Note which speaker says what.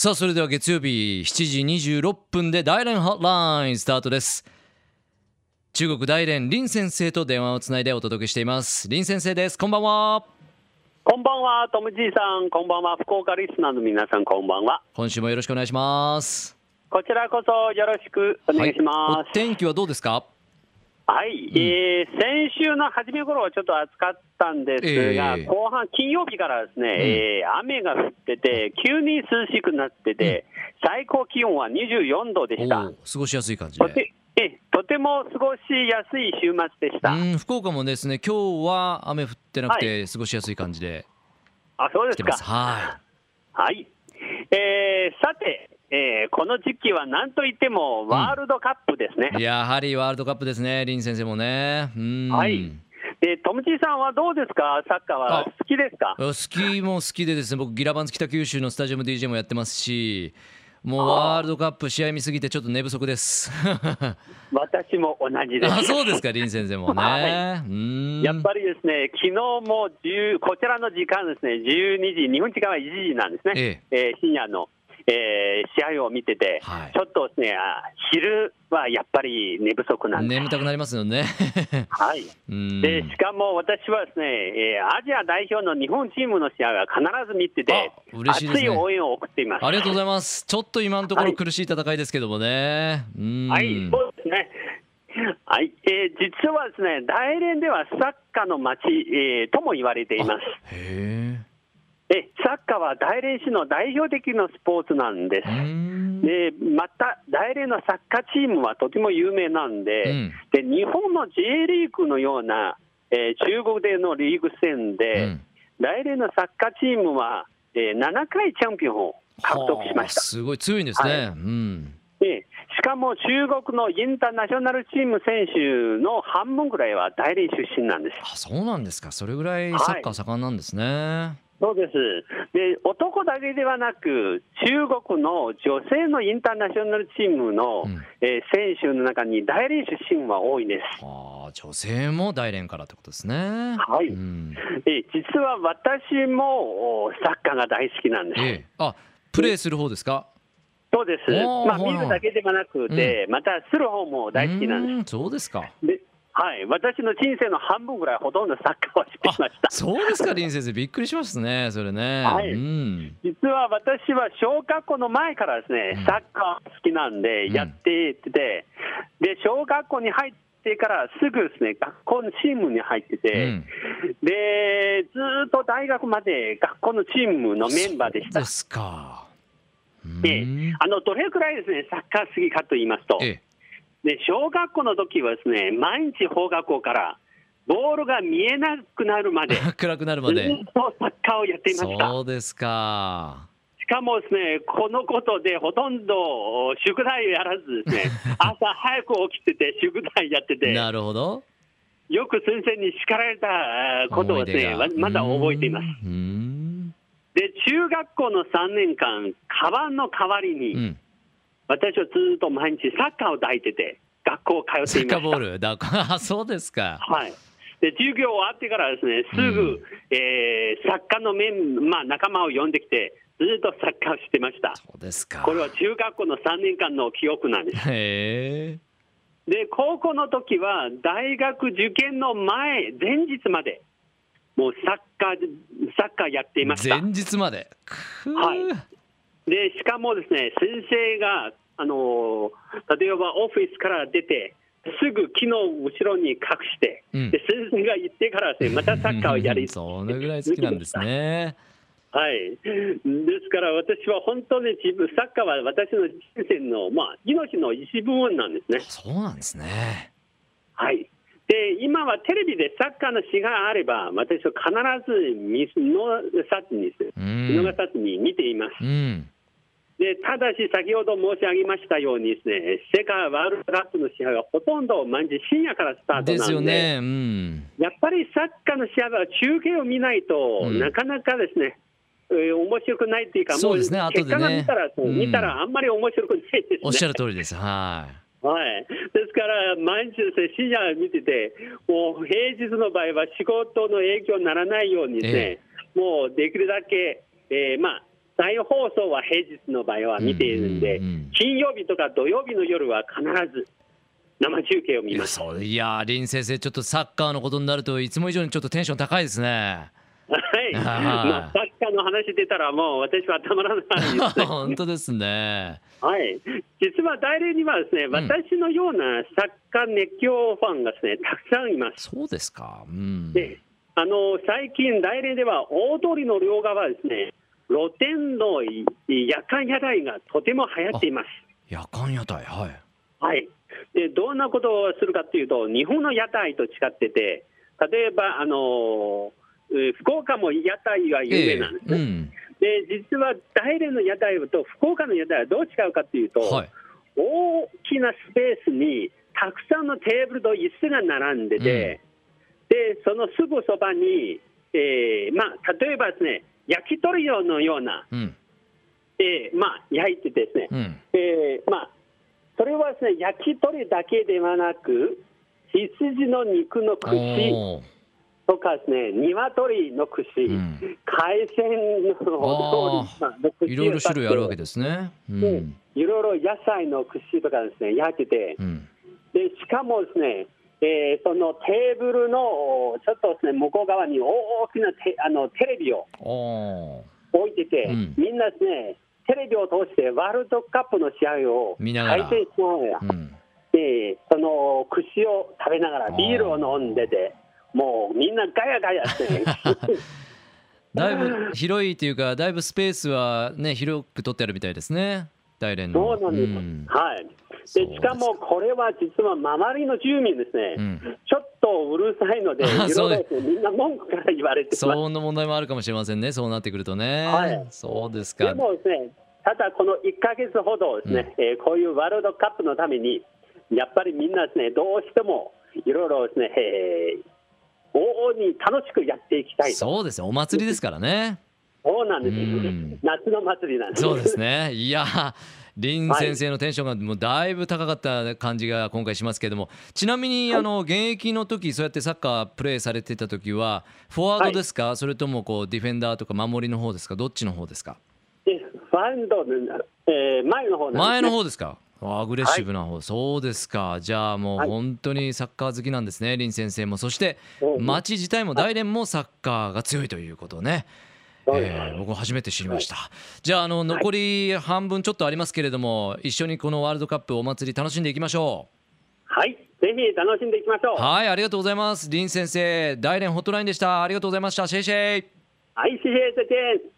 Speaker 1: さあそれでは月曜日7時26分で大連ホットラインスタートです。中国大連林先生と電話をつないでお届けしています。林先生です。こんばんは。
Speaker 2: こんばんは、ともじいさん、こんばんは、福岡リスナーの皆さん、こんばんは。
Speaker 1: 今週もよろしくお願いします。
Speaker 2: こちらこそよろしくお願いします。
Speaker 1: はい、お天気はどうですか？
Speaker 2: はい、えー先週の初め頃はちょっと暑かったんですが、
Speaker 1: ええ。
Speaker 2: 後半、金曜日からですね、えー雨が降ってて、急に涼しくなってて、最高気温は24度でした。
Speaker 1: 過ごしやすい感じで。
Speaker 2: とてえとても過ごしやすい週末でした。
Speaker 1: うん福岡もですね今日は雨降ってなくて過ごしやすい感じで
Speaker 2: あ、そうですか。
Speaker 1: 来てます。は
Speaker 2: はい、えーさて、えーこの時期はなんといってもワールドカップですね。
Speaker 1: いやはりワールドカップですね林先生もね。うん。
Speaker 2: はい。でトムチーさんはどうですか、サッカーは
Speaker 1: あ。
Speaker 2: 好きですか？
Speaker 1: 好きも好きでですね。僕ギラバンズ北九州のスタジアム DJ もやってますしもうワールドカップ試合見すぎてちょっと寝不足です。
Speaker 2: 私も同じです。
Speaker 1: あそうですか林先生もね、
Speaker 2: やっぱりですね、昨日も10こちらの時間ですね、12時、日本時間は1時なんですね、
Speaker 1: え。
Speaker 2: えー深夜の、えー試合を見てて、
Speaker 1: はい。
Speaker 2: ちょっとですね、あ昼はやっぱり寝不足なん。
Speaker 1: 眠たくなりますよね。
Speaker 2: はい。
Speaker 1: うん。
Speaker 2: でしかも私はですね、えーアジア代表の日本チームの試合は必ず見てて、
Speaker 1: あ嬉しいね。
Speaker 2: 熱い応援を送っています。
Speaker 1: ありがとうございます。ちょっと今のところ
Speaker 2: はい。
Speaker 1: 苦しい戦いですけどもね、うん。
Speaker 2: はい、そうですね。はい、えー実はですね、大連ではサッカーの街、えーとも言われています。
Speaker 1: へ
Speaker 2: えサッカーは大連市の代表的なスポーツなんです。でまた、大連のサッカーチームはとても有名なんで、
Speaker 1: うん。
Speaker 2: で日本の J リーグのような、えー中国でのリーグ戦で、
Speaker 1: うん。
Speaker 2: 大連のサッカーチームは、えー7回チャンピオンを獲得しました。
Speaker 1: はあ。すごい強いんですね、
Speaker 2: はい。
Speaker 1: うん。
Speaker 2: でしかも中国のインターナショナルチーム選手の半分ぐらいは大連出身なんです。
Speaker 1: あそうなんですか。それぐらい。サッカー盛んなんですね、
Speaker 2: そうです。で男だけではなく、中国の女性のインターナショナルチームの、
Speaker 1: うん。
Speaker 2: えー選手の中に大連出身は多いです。
Speaker 1: ああ女性も大連からってことですね。
Speaker 2: はい。
Speaker 1: うん。
Speaker 2: えー実は私もおサッカーが大好きなんです。
Speaker 1: ええ。あプレーする方ですか？
Speaker 2: そうです、まあ、見るだけではなくて、またする方も大好きなんです。
Speaker 1: すそうですか。
Speaker 2: ではい、私の人生の半分ぐらいほとんどサッカーをして
Speaker 1: あ
Speaker 2: きました。
Speaker 1: そうですか林先生。びっくりしますねそれね、
Speaker 2: はい。
Speaker 1: うん。
Speaker 2: 実は私は小学校の前からですね、
Speaker 1: うん。
Speaker 2: サッカー好きなんで
Speaker 1: うん。
Speaker 2: やってて、で小学校に入ってからすぐですね学校のチームに入ってて、
Speaker 1: うん。
Speaker 2: でずーっと大学まで学校のチームのメンバーでした。
Speaker 1: そうで。すか。うん。
Speaker 2: であのどれくらいですねサッカー好きかと言いますと、
Speaker 1: え
Speaker 2: で小学校の時はですね毎日放学校からボールが見えなくなるまで、
Speaker 1: 暗くなるま
Speaker 2: っ
Speaker 1: で
Speaker 2: とサッカーをやっていました。
Speaker 1: そうですか。
Speaker 2: しかもですね、このことでほとんど宿題をやらずですね、朝早く起きてて、宿題やってて、
Speaker 1: なるほど。
Speaker 2: よく先生に叱られたことをですね、ままだ覚えています。
Speaker 1: うん。
Speaker 2: で、中学校の3年間、カバンの代わりに、
Speaker 1: うん
Speaker 2: 私はずっと毎日サッカーを抱いてて、学校を通っていました
Speaker 1: サッカーボ。ール？だあそうですか
Speaker 2: はい。で、授業終わってからですね、すぐ、
Speaker 1: うん
Speaker 2: えーサッカーのメン、まあ、仲間を呼んできて、ずっとサッカーをしてました。
Speaker 1: そうですか
Speaker 2: これは中学校の3年間の記憶なんです。で、高校の時は、大学受験の前、前日まで、もうサッカー、サッカーやっていました。
Speaker 1: 前日まで
Speaker 2: はいで、しかもですね、先生が、あの例えばオフィスから出て、すぐ木の後ろに隠して、
Speaker 1: うん。
Speaker 2: で先生が行ってからですね、またサッカーをやり、
Speaker 1: そのぐらい好きなんですね。
Speaker 2: はい、ですから私は本当に自分、サッカーは私の人生の、まあ、命の一部分なんですね。
Speaker 1: そうなんですね。
Speaker 2: はい、で今はテレビでサッカーの詩があれば、私は必ず見逃さずに、見ています。
Speaker 1: うん
Speaker 2: でただし、先ほど申し上げましたようにです、ね、世界ワールドカップの試合はほとんど毎日深夜からスタート
Speaker 1: です
Speaker 2: なんで、
Speaker 1: よね。うん。
Speaker 2: やっぱりサッカーの試合は中継を見ないと、
Speaker 1: うん。
Speaker 2: なかなかですね、えー面白くないっていうか、
Speaker 1: そうですね
Speaker 2: もう
Speaker 1: 後でね。
Speaker 2: 結果が見たら、
Speaker 1: うん。
Speaker 2: 見たらあんまり面白くないですね。
Speaker 1: おっしゃる通りです。はい。
Speaker 2: はい、ですから、毎日ですね、深夜見てて、もう平日の場合は仕事の影響にならないようにですね、もうできるだけ、えーまあ、再放送は平日の場合は見ているんで、
Speaker 1: うんうんうん。
Speaker 2: 金曜日とか土曜日の夜は必ず生中継を見ます。
Speaker 1: いや林先生ちょっとサッカーのことになるといつも以上にちょっとテンション高いですね。
Speaker 2: はい、
Speaker 1: はい
Speaker 2: まあ、サッカーの話出たら、もう私はたまらないですね。
Speaker 1: 本当ですね。
Speaker 2: はい、実は大連にはですね、私のようなサッカー熱狂ファンがですね、たくさんいます。
Speaker 1: そうですか。うん。
Speaker 2: で、あの最近、大連では大通りの両側ですね、露店のい夜間屋台がとても流行っています。
Speaker 1: 夜間屋台はい。
Speaker 2: はい、でどんなことをするかというと、日本の屋台と違ってて、例えば、あのえー福岡も屋台が有名なんですね。
Speaker 1: うん。
Speaker 2: で実は大連の屋台と福岡の屋台はどう違うかというと、
Speaker 1: はい。
Speaker 2: 大きなスペースにたくさんのテーブルと椅子が並んでて、でそのすぐそばに、えーまあ、例えばですね、焼き鳥用のような、
Speaker 1: うん。
Speaker 2: えーまあ、焼いてですね、
Speaker 1: うん。
Speaker 2: えーまあ、それはですね、焼き鳥だけではなく、羊の肉の串とかですね、鶏の串、
Speaker 1: ん。
Speaker 2: 海鮮の
Speaker 1: いろいろ種類あるわけ
Speaker 2: で
Speaker 1: ですね。う
Speaker 2: で
Speaker 1: ん。
Speaker 2: いろいろ野菜の串とかですね、焼いてて、
Speaker 1: うん。
Speaker 2: でしかもですね、えーそのテーブルのちょっとですね、向こう側に大きなテあのテレビを置いてて、
Speaker 1: うん。
Speaker 2: みんなですね、テレビを通してワールドカップの試合を
Speaker 1: 見ながら。うん。
Speaker 2: でその串を食べながらビールを飲んでて、もうみんなガヤガヤして、
Speaker 1: だいぶ広いというかだいぶスペースはね広く取ってあるみたいですね大連の。
Speaker 2: そうなんです、
Speaker 1: ん。
Speaker 2: はい
Speaker 1: で
Speaker 2: しかもこれは実は周りの住民ですね、
Speaker 1: うん。
Speaker 2: ちょっとうるさいので、いろいろみんな文句から言われて。
Speaker 1: 騒音の問題もあるかもしれませんね。そうなってくるとね、
Speaker 2: はい。
Speaker 1: そうです
Speaker 2: で
Speaker 1: か
Speaker 2: もですね、ただこの1か月ほどですね、えーこういうワールドカップのために、やっぱりみんなですね、どうしてもいろいろですね、えー往々に楽しくやっていきたいと。
Speaker 1: そうですよ。お祭りですからね
Speaker 2: そうなんです
Speaker 1: うん。
Speaker 2: 夏の祭りなんです。
Speaker 1: そうですね。いや 林先生のテンションがもうだいぶ高かった感じが今回しますけれどもちなみにあの現役の時そうやってサッカープレーされてた時はフォワードですか、それともこうディフェンダーとか守りの方ですか？どっちの方ですか？
Speaker 2: でファンドの、えー前の方ね。
Speaker 1: 前の方ですか？アグレッシブな方、そうですか。じゃあもう
Speaker 2: はい。
Speaker 1: 本当にサッカー好きなんですね林先生も。そして
Speaker 2: うん
Speaker 1: 町自体も大連もサッカーが強いということね、えー僕も初めて知りました、じゃああの残り半分ちょっとありますけれども一緒にこのワールドカップお祭り楽しんでいきましょ
Speaker 2: はい、ぜひ楽しんでいきましょう。
Speaker 1: うはいありがとうございます。林先生大連ホットラインでした。ありがとうございました。シェイシェイ。
Speaker 2: はい、谢谢再见。
Speaker 3: Love